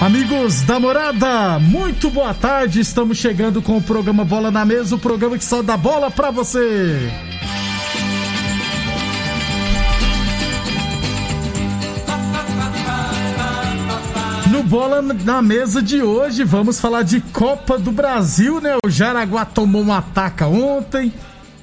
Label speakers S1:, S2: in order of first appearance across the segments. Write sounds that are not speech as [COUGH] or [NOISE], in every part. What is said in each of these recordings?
S1: Amigos da morada, muito boa tarde. Estamos chegando com o programa Bola na Mesa o programa que só dá bola pra você. No Bola na Mesa de hoje, vamos falar de Copa do Brasil, né? O Jaraguá tomou uma ataca ontem,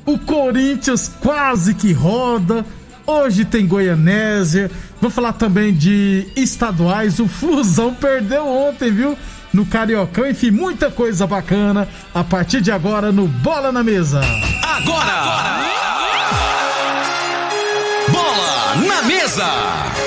S1: o Corinthians quase que roda. Hoje tem Goianésia. Vou falar também de estaduais. O Flusão perdeu ontem, viu? No Cariocão. Enfim, muita coisa bacana. A partir de agora no Bola na Mesa.
S2: Agora! agora! Bola na Mesa!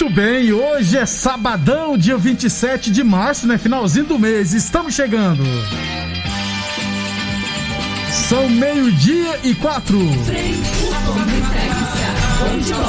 S1: Muito bem, hoje é sabadão, dia 27 de março, né? Finalzinho do mês, estamos chegando. São meio-dia e quatro.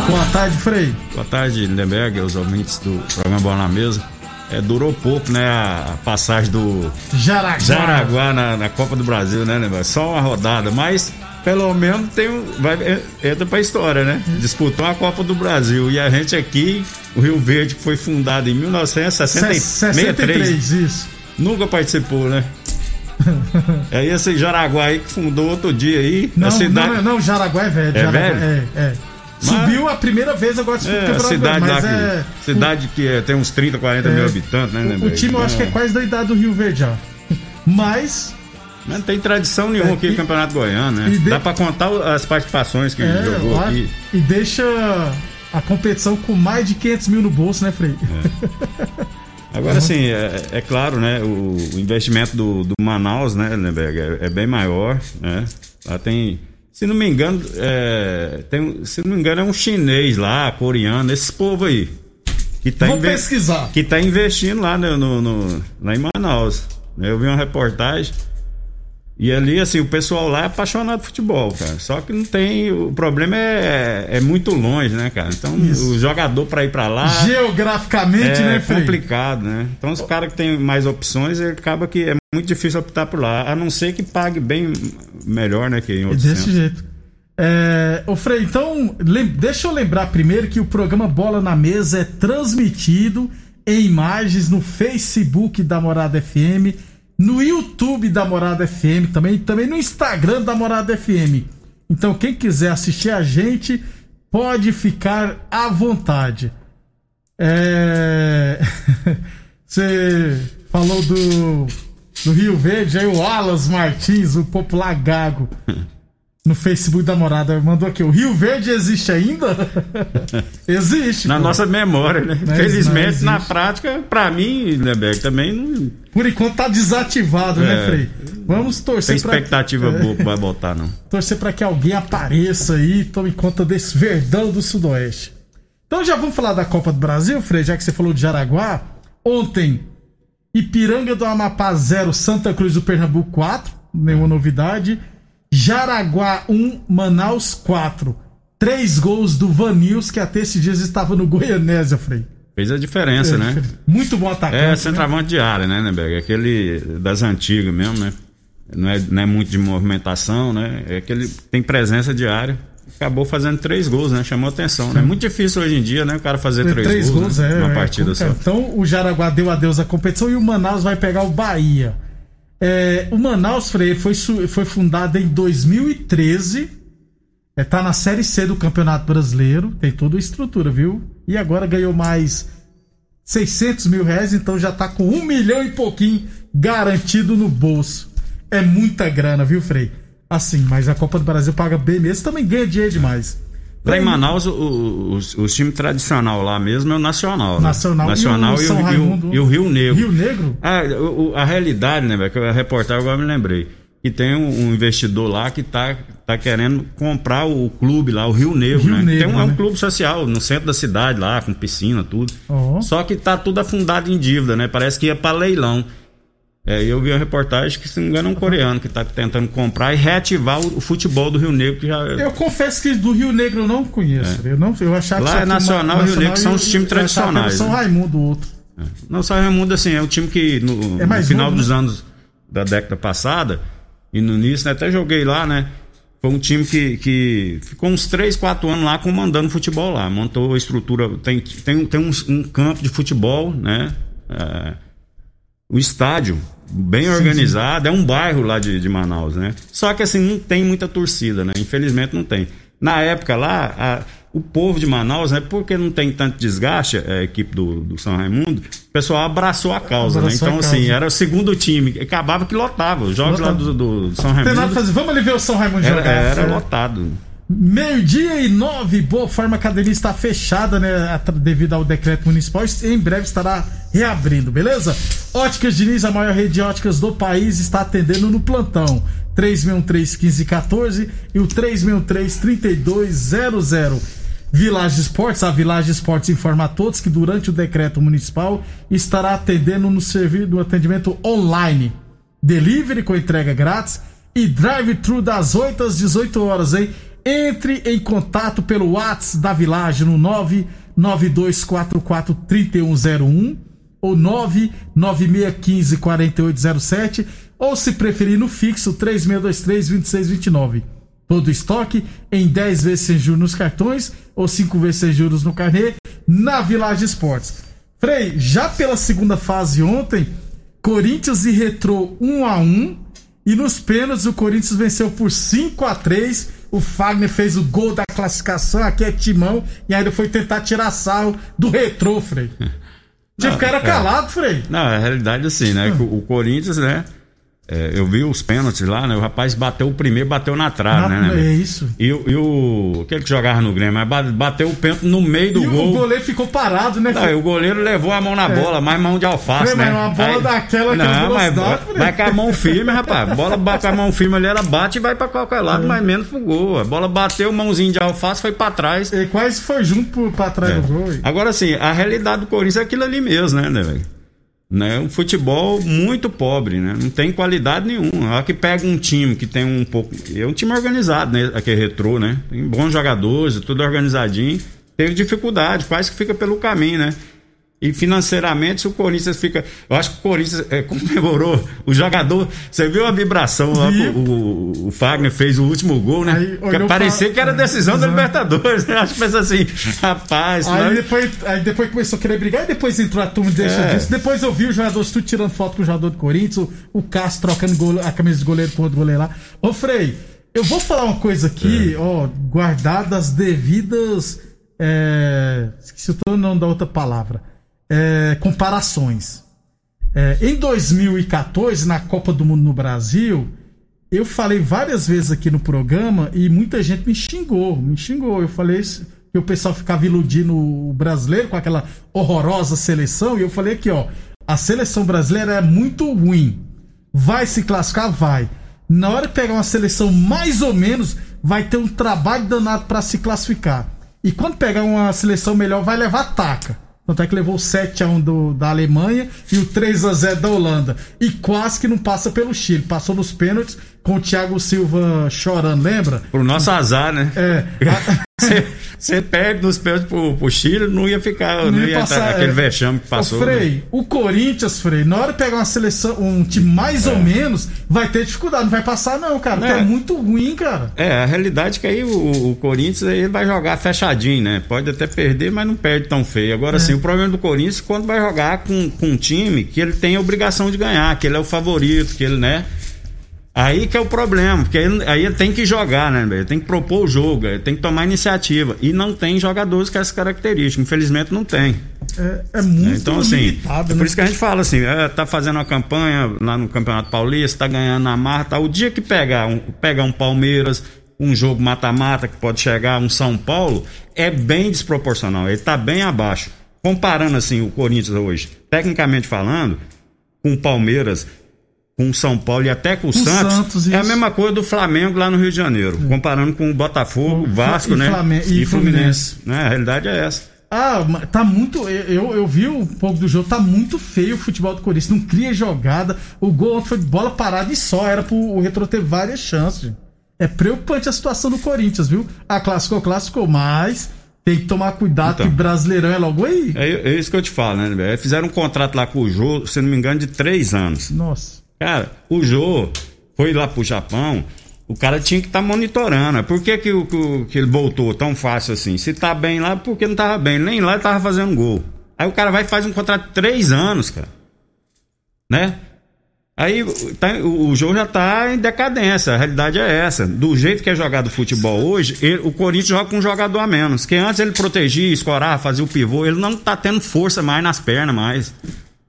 S1: Boa tarde, Frei.
S3: Boa tarde, Lindenberg, os ouvintes do programa Bola na Mesa. É, durou pouco, né, a passagem do
S1: Jaraguá,
S3: Jaraguá na, na Copa do Brasil, né, Lindenberg? Só uma rodada, mas pelo menos tem um, vai, entra pra história, né? Disputou a Copa do Brasil. E a gente aqui, o Rio Verde, que foi fundado em 1963. 63,
S1: isso.
S3: Nunca participou, né? [LAUGHS] é esse Jaraguá aí que fundou outro dia aí.
S1: Não, cidade... não, não, Jaraguá é velho.
S3: É
S1: Jaraguá,
S3: velho?
S1: É, é. Subiu a primeira vez, agora disputa
S3: é,
S1: o
S3: cidade
S1: mas
S3: lá
S1: é...
S3: que, Cidade que é, tem uns 30, 40
S1: É.
S3: mil habitantes, né?
S1: O, o time eu acho que é quase da idade do Rio Verde já. Mas
S3: Não tem tradição nenhuma
S1: É,
S3: aqui no Campeonato Goiano, né?
S1: de-
S3: Dá pra contar as participações que
S1: é,
S3: jogou
S1: lá-
S3: aqui.
S1: e deixa a competição com mais de 500 mil no bolso, né, Frei? [LAUGHS]
S3: Agora, assim, é, é claro, né? O, o investimento do, do Manaus, né, Lindenberg, é, é bem maior, né? Lá tem, se não me engano, é, tem, se não me engano, é um chinês lá, coreano, esse povo aí. Que tá,
S1: Vou pesquisar.
S3: que tá investindo lá, no, no- no- lá em Manaus. Eu vi uma reportagem. E ali, assim, o pessoal lá é apaixonado por futebol, cara. Só que não tem. O problema é, é muito longe, né, cara? Então,
S1: Isso.
S3: o jogador pra ir pra lá.
S1: Geograficamente,
S3: É
S1: né, Frei?
S3: complicado, né? Então os caras que têm mais opções, ele acaba que é muito difícil optar por lá, a não ser que pague bem melhor, né, que em
S1: É
S3: outros
S1: desse
S3: centros.
S1: jeito. É, ô Frei, então, deixa eu lembrar primeiro que o programa Bola na Mesa é transmitido em imagens no Facebook da Morada FM, no YouTube da Morada FM, também, também no Instagram da Morada FM. Então, quem quiser assistir a gente, pode ficar à vontade. É... [LAUGHS] Você falou do, do Rio Verde, aí o Alas Martins, o popular gago, no Facebook da morada, mandou aqui: o Rio Verde existe ainda? [LAUGHS] existe.
S3: Na
S1: pô.
S3: nossa memória, né?
S1: Mas
S3: Felizmente, na prática, pra mim, Lindenberg, também não
S1: Por enquanto tá desativado, né,
S3: É.
S1: Frei? Vamos
S3: tem
S1: torcer pra,
S3: expectativa
S1: É.
S3: boa que vai voltar, não. [LAUGHS]
S1: torcer pra que alguém apareça aí e tome conta desse verdão do Sudoeste. Então já vamos falar da Copa do Brasil, Frei, já que você falou de Jaraguá. Ontem, Ipiranga do Amapá 0, Santa Cruz do Pernambuco 4, nenhuma novidade. Jaraguá 1, Manaus 4. Três gols do Vanils, que até esses dias estava no Goianésia, Frei.
S3: Fez a diferença, né? [LAUGHS]
S1: Muito bom atacante.
S3: É
S1: né?
S3: centroavante de área, né, Lindenberg? Aquele das antigas mesmo, né? Não é, não é muito de movimentação, né? É aquele que tem presença de área. Acabou fazendo três gols, né? Chamou atenção, né? Muito difícil hoje em dia, né? O cara fazer
S1: É,
S3: três, gols, né?
S1: é,
S3: numa
S1: é,
S3: partida só.
S1: Então o Jaraguá deu adeus à competição e o Manaus vai pegar o Bahia. É, o Manaus Freire foi, foi fundado em 2013. É, tá na Série C do Campeonato Brasileiro, tem toda a estrutura, viu? E agora ganhou mais 600 mil reais, então já tá com um milhão e pouquinho garantido no bolso. É muita grana, viu, Frei? Assim, mas a Copa do Brasil paga bem mesmo, também ganha dinheiro demais.
S3: Lá em Manaus, o, os, os times tradicional lá mesmo é o Nacional. Né?
S1: Nacional,
S3: Nacional e, o, e, o, e, o, o Rio Negro.
S1: Rio Negro?
S3: Ah, o, a realidade, né, que a reportagem agora me lembrei. Que tem um, um, investidor lá que tá, tá querendo comprar o clube lá, o Rio Negro, Rio né? Negro, tem um, né? é um né? clube social no centro da cidade lá, com piscina, tudo. Oh. Só que tá tudo afundado em dívida, né? Parece que ia para leilão. É, eu vi uma reportagem que, se não me engano, é um coreano que está tentando comprar e reativar o, o, futebol do Rio Negro. Que já...
S1: Eu confesso que do Rio Negro eu não conheço. É. Eu, não, eu achava
S3: Lá é Nacional e Rio Negro, são os times tradicionais.
S1: São
S3: né?
S1: Raimundo, outro.
S3: É. Não, São Raimundo, assim, é o time que no, é no final novo, dos né? anos da década passada e no início, né, até joguei lá, né? Foi um time que, que ficou uns 3, 4 anos lá comandando futebol lá. Montou a estrutura, tem, tem, tem um, um campo de futebol, né? É, o estádio bem organizado, é um bairro lá de, de, Manaus, né? Só que assim, não tem muita torcida, né? Infelizmente não tem. Na época lá, a, o povo de Manaus, né? Porque não tem tanto desgaste, a equipe do, do São Raimundo, o pessoal abraçou a causa, abraçou né? Então, assim, era o segundo time, acabava que lotava. Os jogos lotava. lá do, do, São Raimundo.
S1: Fazer. Vamos ali ver o São Raimundo
S3: era,
S1: jogar.
S3: Era, era lotado.
S1: Meio-dia e nove, Boa Forma Academia está fechada, né? Devido ao decreto municipal. Em breve estará reabrindo, beleza? Óticas Diniz, a maior rede de óticas do país, está atendendo no plantão. 3613-1514 e o 3613-3200. Village Esportes, a Village Esportes informa a todos que durante o decreto municipal estará atendendo no serviço do atendimento online. Delivery com entrega grátis e drive-thru das 8 às 18 horas, hein? Entre em contato pelo WhatsApp da Village no 992443101 ou 996154807 ou se preferir no fixo 36232629. Todo estoque em 10 vezes sem juros nos cartões ou 5 vezes sem juros no carnê na Village Esportes. Frei, já pela segunda fase ontem, Corinthians e Retrô 1 a 1 e nos pênaltis o Corinthians venceu por 5 a 3 o Fagner fez o gol da classificação, aqui é timão, e ainda foi tentar tirar sal do retrô, Frei. [LAUGHS] Tinha que ficar é. calado, Frei.
S3: Não, é a realidade assim, né? Hum. O Corinthians, né? É, eu vi os pênaltis lá, né? O rapaz bateu o primeiro, bateu na trave, na, né,
S1: né? É isso.
S3: E, e o. Aquele que jogava no Grêmio, mas bateu o pênalti no meio do
S1: e
S3: gol.
S1: O goleiro ficou parado, né?
S3: Não, o goleiro levou a mão na é. bola, mais mão de alface, né?
S1: Mas uma bola
S3: Aí,
S1: daquela
S3: Não, mas vai com a mão [LAUGHS] firme, rapaz. Bola com a mão firme ali, ela bate e vai pra qualquer lado, é. mas menos pro gol. A bola bateu, mãozinho de alface, foi pra trás.
S1: E quase foi junto pro, pra trás é. do gol.
S3: Agora sim, a realidade do Corinthians é aquilo ali mesmo, né, né, velho? Né? Um futebol muito pobre, né? Não tem qualidade nenhuma. A que pega um time que tem um pouco, é um time organizado, né? Aqui é retrô, né? Tem bons jogadores, tudo organizadinho. Teve dificuldade, quase que fica pelo caminho, né? E financeiramente, o Corinthians fica. Eu acho que o Corinthians é, comemorou o jogador. Você viu a vibração lá? O, o, Fagner fez o último gol, né? Aí, parecia pra... que era decisão da Libertadores. Né? Acho que pensa assim, rapaz.
S1: Aí, mas... depois, aí depois começou a querer brigar e depois entrou a turma e deixou é. disso. Depois eu vi os jogadores tudo tirando foto com o jogador do Corinthians, o, o Castro trocando gole, a camisa de goleiro com o outro goleiro lá. Ô, Frei, eu vou falar uma coisa aqui, é. ó, guardadas devidas. É... Esqueci o nome da outra palavra é, comparações. É, em 2014, na Copa do Mundo no Brasil, eu falei várias vezes aqui no programa e muita gente me xingou, me xingou. Eu falei que o pessoal ficava iludindo o brasileiro com aquela horrorosa seleção e eu falei aqui, ó, a seleção brasileira é muito ruim. Vai se classificar? Vai. Na hora de pegar uma seleção mais ou menos, vai ter um trabalho danado para se classificar. E quando pegar uma seleção melhor, vai levar taca. Tanto é que levou o 7x1 do, da Alemanha e o 3x0 da Holanda. E quase que não passa pelo Chile. Passou nos pênaltis com o Thiago Silva chorando, lembra?
S3: Pro nosso azar, né?
S1: É.
S3: Você [LAUGHS] perde nos pênaltis pro, pro Chile, não ia ficar, não, não ia, ia passar, aquele é, vexame que passou.
S1: O Frei, né? o Corinthians, Frei, na hora de pegar uma seleção, um time mais é. ou menos, vai ter dificuldade, não vai passar não, cara, é. é muito ruim, cara.
S3: É, a realidade é que aí o, o Corinthians aí vai jogar fechadinho, né? Pode até perder, mas não perde tão feio. Agora é. sim, o problema do Corinthians é quando vai jogar com, com um time que ele tem a obrigação de ganhar, que ele é o favorito, que ele, né? Aí que é o problema, porque aí, aí ele tem que jogar, né, velho? Tem que propor o jogo, ele tem que tomar iniciativa. E não tem jogadores com essa característica, infelizmente não tem.
S1: É, é muito
S3: Então, assim,
S1: limitado,
S3: é por
S1: né?
S3: isso que a gente fala assim, é, tá fazendo uma campanha lá no Campeonato Paulista, tá ganhando na marra, o dia que pegar um, pegar um Palmeiras, um jogo mata-mata que pode chegar, um São Paulo, é bem desproporcional, ele tá bem abaixo. Comparando assim o Corinthians hoje, tecnicamente falando, com o Palmeiras, com o São Paulo e até com o
S1: o
S3: Santos,
S1: Santos,
S3: é a mesma coisa do Flamengo lá no Rio de Janeiro, comparando com o Botafogo,
S1: O
S3: Vasco,
S1: e
S3: né?
S1: Flamengo- e Fluminense.
S3: né? A realidade é essa.
S1: Ah, tá muito. Eu, eu vi um pouco do jogo, tá muito feio o futebol do Corinthians. Não cria jogada. O gol foi bola parada e só. Era pro o Retro ter várias chances. É preocupante a situação do Corinthians, viu? A classificou, classificou, mas tem que tomar cuidado
S3: Então.
S1: que Brasileirão é logo aí.
S3: É, é isso que eu te falo, né? Fizeram um contrato lá com o Jô, se não me engano, de três anos.
S1: Nossa.
S3: Cara, o Jô foi lá pro Japão, o cara tinha que estar monitorando. Por que, que, que que ele voltou tão fácil assim? Se tá bem lá, porque não tava bem. Nem lá ele tava fazendo gol. Aí o cara vai e faz um contrato de três anos, cara. Né? Aí tá- o o jogo já tá em decadência, a realidade é essa. Do jeito que é jogado futebol hoje, ele- o Corinthians joga com um jogador a menos. Que antes ele protegia, escorava, fazia o pivô, ele não tá tendo força mais nas pernas mais.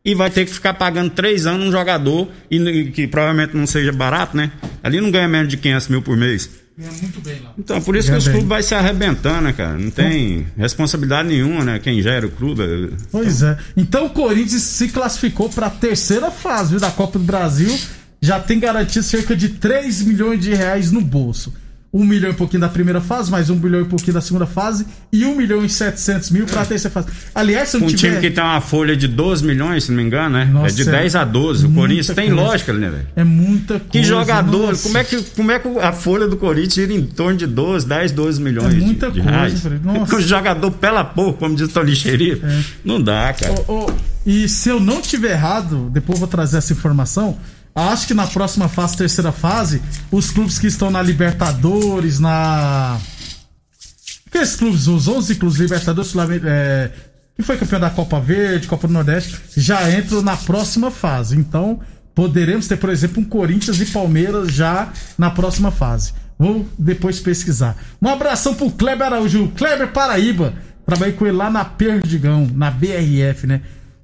S3: E vai ter que ficar pagando três anos um jogador, e, que provavelmente não seja barato, né? Ali não ganha menos de 500 mil por mês.
S1: Ganha muito bem lá.
S3: Então, por isso
S1: Ganha
S3: que os
S1: bem.
S3: clubes vai se arrebentando, né, cara? Não tem responsabilidade nenhuma, né? Quem gera o clube. é-
S1: Pois é. Então o Corinthians se classificou para a terceira fase viu, da Copa do Brasil. Já tem garantido cerca de 3 milhões de reais no bolso. 1 milhão e pouquinho da primeira fase, mais 1 milhão e pouquinho da segunda fase e 1 milhão e 700 mil para a terceira fase. Aliás, se eu
S3: Um
S1: não tiver...
S3: time que tem uma folha de 12 milhões, se não me engano, né?
S1: Nossa,
S3: é de
S1: é
S3: 10 a 12. O Corinthians tem
S1: coisa.
S3: lógica, né, velho?
S1: É muita coisa.
S3: Que jogador,
S1: nossa.
S3: como é que, como é que a folha do Corinthians gira em torno de 12, 10, 12 milhões
S1: É
S3: de-
S1: muita
S3: de,
S1: coisa,
S3: reais?
S1: Fred, [LAUGHS] nossa.
S3: O jogador pela pouco, como diz o Tony Xerife. Não dá, cara.
S1: Ô, ô, e se eu não tiver errado, depois eu vou trazer essa informação. Acho que na próxima fase, terceira fase, os clubes que estão na Libertadores, na. Aqueles clubes, os 11 clubes Libertadores, é, que foi campeão da Copa Verde, Copa do Nordeste, já entram na próxima fase. Então, poderemos ter, por exemplo, um Corinthians e Palmeiras já na próxima fase. Vou depois pesquisar. Um abração pro Kleber Araújo, Kleber Paraíba. Trabalhei com ele lá na Perdigão, na BRF, né?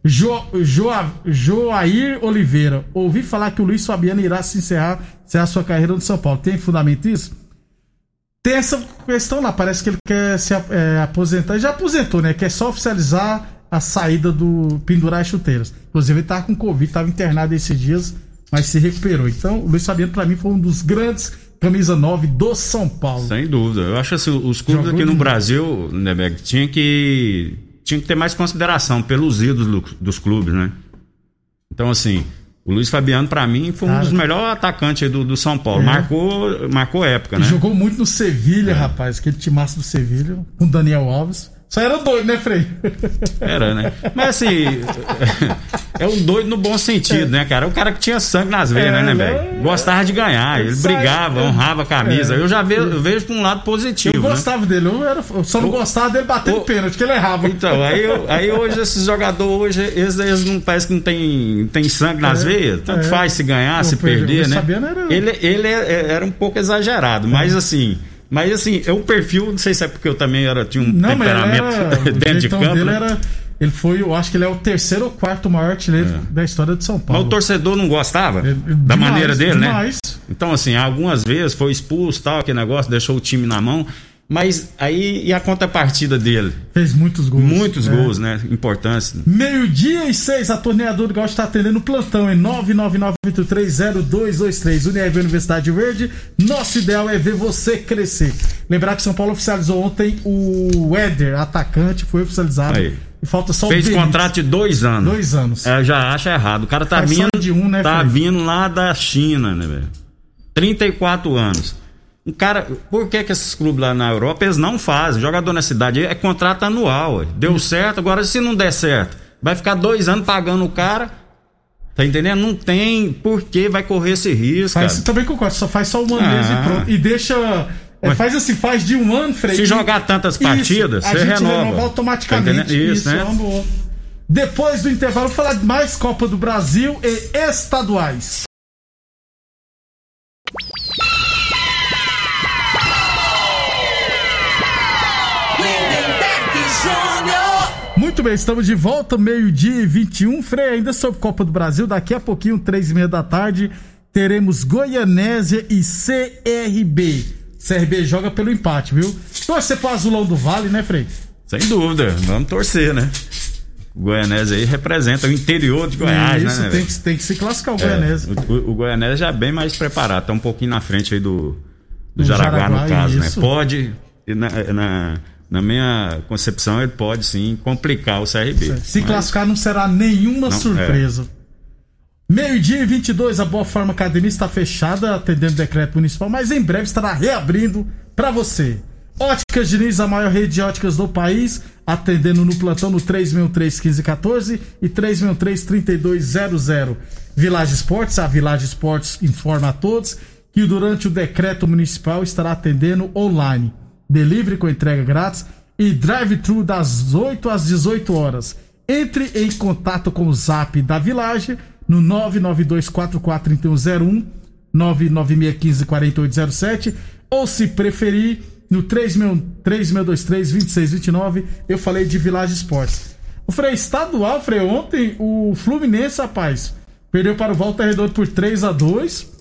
S1: Jo, jo, Joair Oliveira. Ouvi falar que o Luiz Fabiano irá se encerrar, encerrar sua carreira no São Paulo. Tem fundamento isso? Tem essa questão lá, parece que ele quer se é, aposentar. Já aposentou, né? Quer só oficializar a saída do pendurar as chuteiras. Inclusive, ele tava com Covid, tava internado esses dias, mas se recuperou. Então, o Luiz Fabiano, pra mim, foi um dos grandes camisa 9 do São Paulo.
S3: Sem dúvida. Eu acho assim, os clubes
S1: Jogou
S3: aqui no. Brasil, né, tinha que tinha que ter mais consideração pelos ídolos do- dos clubes, né? Então, assim, o Luiz Fabiano, pra mim, foi um dos melhores atacantes do, do São Paulo.
S1: É.
S3: Marcou, marcou época,
S1: Ele
S3: né?
S1: jogou muito no Sevilha, rapaz. Aquele timaço do Sevilha, com o Daniel Alves. Só era doido, né, Frei?
S3: Era, né? Mas assim, [LAUGHS] é um doido no bom sentido, né, cara? É o cara que tinha sangue nas veias,
S1: É,
S3: né, né,
S1: ele
S3: velho? Gostava de ganhar, ele
S1: sai-
S3: brigava,
S1: é.
S3: honrava a camisa.
S1: É.
S3: Eu já vejo, eu vejo pra um lado positivo,
S1: Eu
S3: né?
S1: gostava dele, eu, era, eu só não gostava dele batendo
S3: o-
S1: pênalti, que ele errava.
S3: Então, aí, eu- aí hoje esses jogadores, hoje, eles, eles não parece que não tem, tem sangue nas
S1: É,
S3: veias. Tanto
S1: é.
S3: faz se ganhar, se perder, né?
S1: Fabiano era-
S3: Ele, ele é- era um pouco exagerado, mas assim. Mas assim, é um perfil, não sei se é porque eu também era, tinha um
S1: Não, mas
S3: temperamento
S1: era, [LAUGHS] o
S3: dentro de campo.
S1: dele
S3: né?
S1: era. Ele foi, eu acho que ele é o terceiro ou quarto maior artilheiro da história de São
S3: Mas
S1: Paulo.
S3: o torcedor não gostava
S1: Ele-
S3: da
S1: demais,
S3: maneira dele,
S1: demais.
S3: né? Então, assim, algumas vezes foi expulso, tal, aquele negócio, deixou o time na mão. Mas aí, e a contrapartida dele?
S1: Fez muitos gols.
S3: Muitos
S1: É.
S3: gols, né? Importantes.
S1: Meio-dia e seis, a torneadora Gaúcho está atendendo o plantão em 999830223. Univ Universidade Verde, nosso ideal é ver você crescer. Lembrar que São Paulo oficializou ontem o Éder, atacante, foi oficializado.
S3: Aí.
S1: E falta só
S3: Fez
S1: o
S3: contrato de dois anos.
S1: Dois anos.
S3: É, eu já acho errado. O cara tá
S1: Faz
S3: vindo.
S1: de um, né,
S3: tá vindo lá da China, né, velho? 34 anos. Um cara, por que que esses clubes lá na Europa eles não fazem? Jogador na cidade é contrato anual, ué. deu certo. Agora se não der certo, vai ficar dois anos pagando o cara. Tá entendendo? Não tem por que vai correr esse risco,
S1: Faz, também concordo, só faz só um ano mesmo
S3: Ah.
S1: e pronto. E deixa. é, faz assim, faz de um ano, Frei.
S3: Se jogar tantas
S1: Isso,
S3: partidas,
S1: a
S3: você renova.
S1: renova automaticamente.
S3: Tá entendendo? Isso, né?
S1: é uma. Depois do intervalo, vou falar de mais Copa do Brasil e estaduais. Bem, estamos de volta, meio-dia e 21. Frei, ainda sobre Copa do Brasil, daqui a pouquinho, três e meia da tarde, teremos Goianésia e CRB. CRB joga pelo empate, viu? Torcer pro Azulão do Vale, né, Frei?
S3: Sem dúvida, vamos torcer, né? O Goianésia aí representa o interior de Goiás,
S1: Isso,
S3: né?
S1: tem, que, tem que se classificar o Goianésia.
S3: É, o, o Goianésia já é bem mais preparado, tá um pouquinho na frente aí do, do
S1: Do
S3: Jaraguá,
S1: Jaraguá,
S3: no caso,
S1: isso.
S3: né? Pode, na, na, na minha concepção, ele pode sim complicar o CRB.
S1: Se
S3: Mas-
S1: classificar não será nenhuma
S3: Não, é.
S1: surpresa. Meio-dia e 22, a Boa Forma Academia está fechada, atendendo o decreto municipal, mas em breve estará reabrindo para você. Óticas Diniz, a maior rede de óticas do país, atendendo no plantão no 363-1514 e 363-3200. Village Esportes, a Village Esportes informa a todos que durante o decreto municipal estará atendendo online. Delivery com entrega grátis e drive-thru das 8 às 18 horas. Entre em contato com o zap da Village no 992443101, 996154807 ou se preferir no 3623-2629. Eu falei de Village Esportes. O Frei estadual, Frei, ontem o Fluminense, rapaz, perdeu para o Volta Redonda por 3 a 2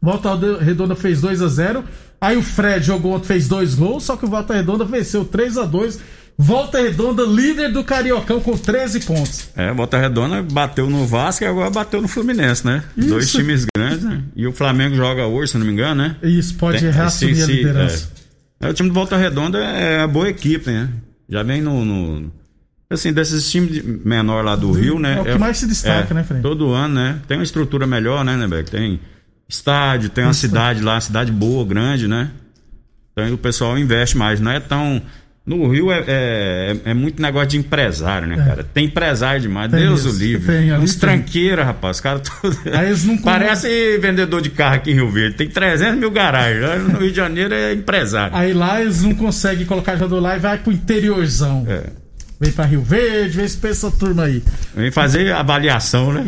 S1: Volta Redonda fez 2 a 0 Aí o Fred jogou ontem, fez dois gols, só que o Volta Redonda venceu 3 a 2 Volta Redonda, líder do Cariocão com 13 pontos.
S3: É, Volta Redonda bateu no Vasco e agora bateu no Fluminense, né?
S1: Isso.
S3: Dois times grandes, né? E o Flamengo joga hoje, se não me engano, né?
S1: Isso pode
S3: Tem-
S1: reassumir
S3: se-
S1: a liderança.
S3: É. É, o time do Volta Redonda é a boa equipe, né? Já vem no. no- assim, desses times menor lá do Rio, né?
S1: é o que mais se destaca, né, Fred?
S3: Todo ano, né? Tem uma estrutura melhor, né, né, Beck? Tem estádio, tem uma
S1: Isso.
S3: cidade lá, cidade boa, grande, né? Então o pessoal investe mais. Não é tão. No Rio é, é, é muito negócio de empresário, né, cara? Tem empresário demais.
S1: É. Tem
S3: Deus
S1: isso.
S3: o livre.
S1: Tem,
S3: Uns
S1: tem.
S3: tranqueiros, rapaz. Os caras todos.
S1: Aí eles não [LAUGHS] com-
S3: Parece vendedor de carro aqui em Rio Verde. Tem 300 mil garagens. No Rio de Janeiro é empresário.
S1: Aí lá eles não conseguem colocar jogador lá e vai pro interiorzão.
S3: É.
S1: Vem pra Rio Verde, vem essa essa turma aí.
S3: Vem fazer avaliação, né?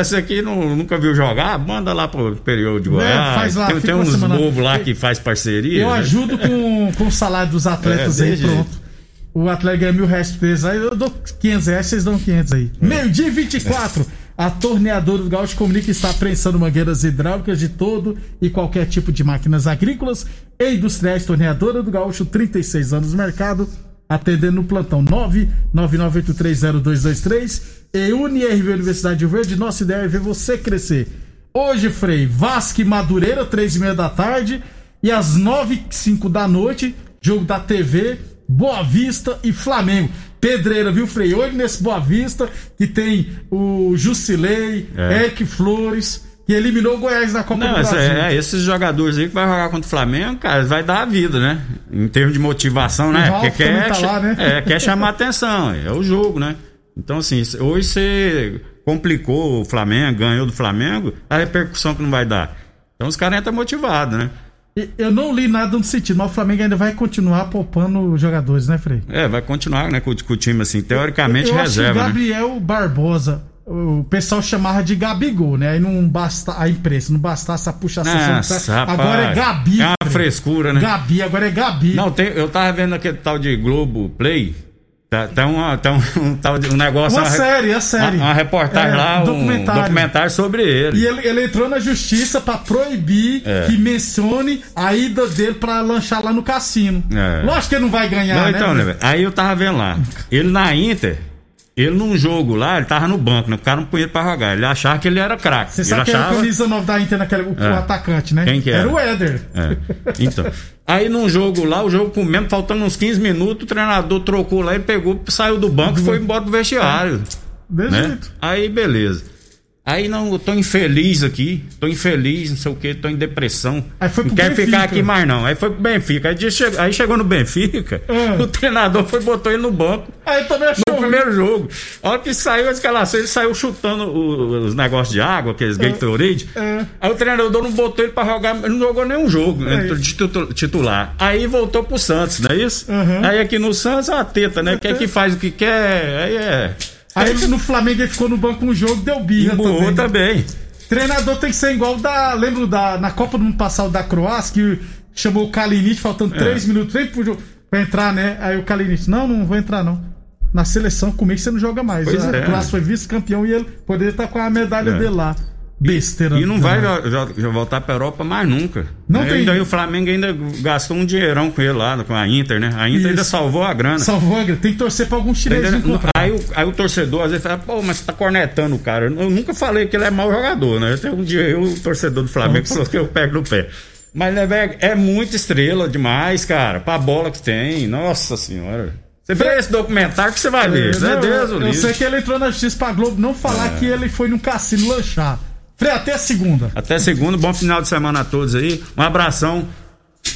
S3: Esse aqui não, nunca viu jogar, manda lá pro período de Goiás.
S1: faz lá,
S3: tem tem uns bobos lá que faz parceria.
S1: Eu
S3: né?
S1: ajudo com, [LAUGHS] com o salário dos atletas
S3: É,
S1: aí,
S3: desse
S1: pronto. O atleta ganha mil reais por mês, aí eu dou 500 reais, vocês dão 500 aí.
S3: É.
S1: Meio-dia e 24, a torneadora do Gaúcho comunica que está prensando mangueiras hidráulicas de todo e qualquer tipo de máquinas agrícolas e industriais. Torneadora do Gaúcho, 36 anos no mercado, atendendo no plantão 999830223 e UniRV Universidade de Verde. Nossa ideia é ver você crescer. Hoje, Frei, Vasco e Madureira, três e meia da tarde. E às nove e cinco da noite, jogo da TV, Boa Vista e Flamengo. Pedreira, viu, Frei? Hoje nesse Boa Vista, que tem o Jusilei,
S3: É.
S1: Flores, que eliminou o Goiás na Copa
S3: Não,
S1: do Brasil.
S3: é, esses jogadores aí que vai jogar contra o Flamengo, cara, vai dar a vida, né? Em termos de motivação, né? Porque quer,
S1: tá lá, né?
S3: é, quer chamar atenção, é o jogo, né? Então, assim, hoje você complicou o Flamengo, ganhou do Flamengo, a repercussão que não vai dar. Então os caras entram motivados, né?
S1: E Eu não li nada no sentido, mas o Flamengo ainda vai continuar poupando os jogadores, né, Frei?
S3: É, vai continuar, né, com, com o time, assim, teoricamente
S1: Eu acho o
S3: reserva, né?
S1: Gabriel Barbosa, o pessoal chamava de Gabigol, né? Aí não basta a imprensa, não bastasse a puxação.
S3: Nossa, rapaz,
S1: agora é Gabi.
S3: É uma frescura, né?
S1: Gabi, agora é Gabi.
S3: Não, tem, eu tava vendo aquele tal de Globo Play. Tá, tá, uma, tá um, um um negócio.
S1: Uma série, a série.
S3: Uma, uma reportagem
S1: É,
S3: lá, um
S1: documentário.
S3: documentário sobre ele.
S1: E ele, ele entrou na justiça pra proibir
S3: É.
S1: que mencione a ida dele pra lanchar lá no cassino.
S3: É.
S1: Lógico que ele não vai ganhar,
S3: Não,
S1: né?
S3: então, né, velho? Aí eu tava vendo lá. Ele na Inter, ele num jogo lá, ele tava no banco, né? O cara não punha ele pra jogar. Ele achava que ele era craque.
S1: Você
S3: Ele
S1: sabe quem era a
S3: achava.
S1: camisa da Inter naquele, o,
S3: É.
S1: atacante, né?
S3: Quem que era?
S1: o Éder.
S3: É. Então. Aí num jogo lá, o jogo comendo, faltando uns 15 minutos, o treinador trocou lá, ele pegou, saiu do banco e foi embora pro vestiário.
S1: Desse
S3: né? Aí beleza. Aí não, eu tô infeliz aqui, tô infeliz, não sei o que, tô em depressão.
S1: Aí foi
S3: não
S1: pro
S3: quero
S1: Benfica.
S3: ficar aqui mais não. Aí foi pro Benfica. Aí, chegou, aí chegou no Benfica,
S1: É. [LAUGHS]
S3: o treinador foi botou ele no banco.
S1: Aí também achou.
S3: No primeiro jogo. A hora que saiu a escalação, ele saiu chutando o- os negócios de água, aqueles Gatorade.
S1: É.
S3: Aí o treinador não botou ele pra jogar, ele não jogou nenhum jogo né,
S1: É.
S3: de titu- titular. Aí voltou pro Santos, não é isso?
S1: Uhum.
S3: Aí aqui no Santos é uma teta, né? Quer que faz o que quer, aí é.
S1: Aí no Flamengo ele ficou no banco um jogo, deu birra
S3: Emburrou
S1: também.
S3: também.
S1: Treinador tem que ser igual da. Lembro da. Na Copa do ano passado da Croácia, que chamou o Kalinic faltando
S3: É.
S1: 3 minutos vem pro jogo, pra entrar, né? Aí o Kalinic, não, não vou entrar, não. na seleção comigo você não joga mais.
S3: Pois
S1: né?
S3: é.
S1: O Clássico foi vice-campeão e ele poderia estar com a medalha
S3: É.
S1: dele lá. Besteira.
S3: E não vai jo- jo- voltar pra Europa mais nunca.
S1: Não
S3: Né?
S1: tem-
S3: daí o Flamengo ainda gastou um dinheirão com ele lá, com a Inter, né? A Inter ainda
S1: Isso.
S3: salvou a grana.
S1: Salvou a grana. Tem que torcer pra algum chinês
S3: Ainda-
S1: comprar.
S3: aí, o, aí o torcedor às vezes fala, pô, mas você tá cornetando o cara. Eu nunca falei que ele é mau jogador, né? Tem um dia eu, o torcedor do Flamengo, falou que eu pego no pé. Mas, né, velho, é muita estrela demais, cara, pra bola que tem. Nossa senhora. Você vê esse documentário que você vai ver.
S1: É, não,
S3: Deus,
S1: eu
S3: livro.
S1: sei que ele entrou na justiça pra Globo não falar que ele foi no cassino lanchar. Frei, até segunda.
S3: Até segunda, bom final de semana a todos aí. Um abração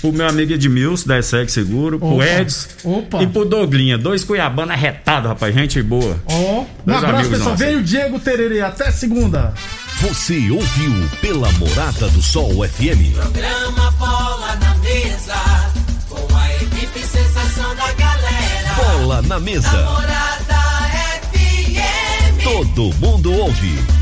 S3: pro meu amigo Edmilson, da ESEG Seguro, pro
S1: Opa,
S3: Edson
S1: opa.
S3: e pro Doglinha. Dois Cuiabana arretados, rapaz. Gente boa.
S1: Ó, um
S3: Dois
S1: abraço,
S3: amigos
S1: pessoal.
S3: nossos.
S1: Vem o Diego Tererê. Até segunda.
S2: Você ouviu pela Morada do Sol FM.
S4: Programa Bola na Mesa, com a equipe sensação da galera.
S2: Bola na mesa.
S4: Morada FM.
S2: Todo mundo ouve.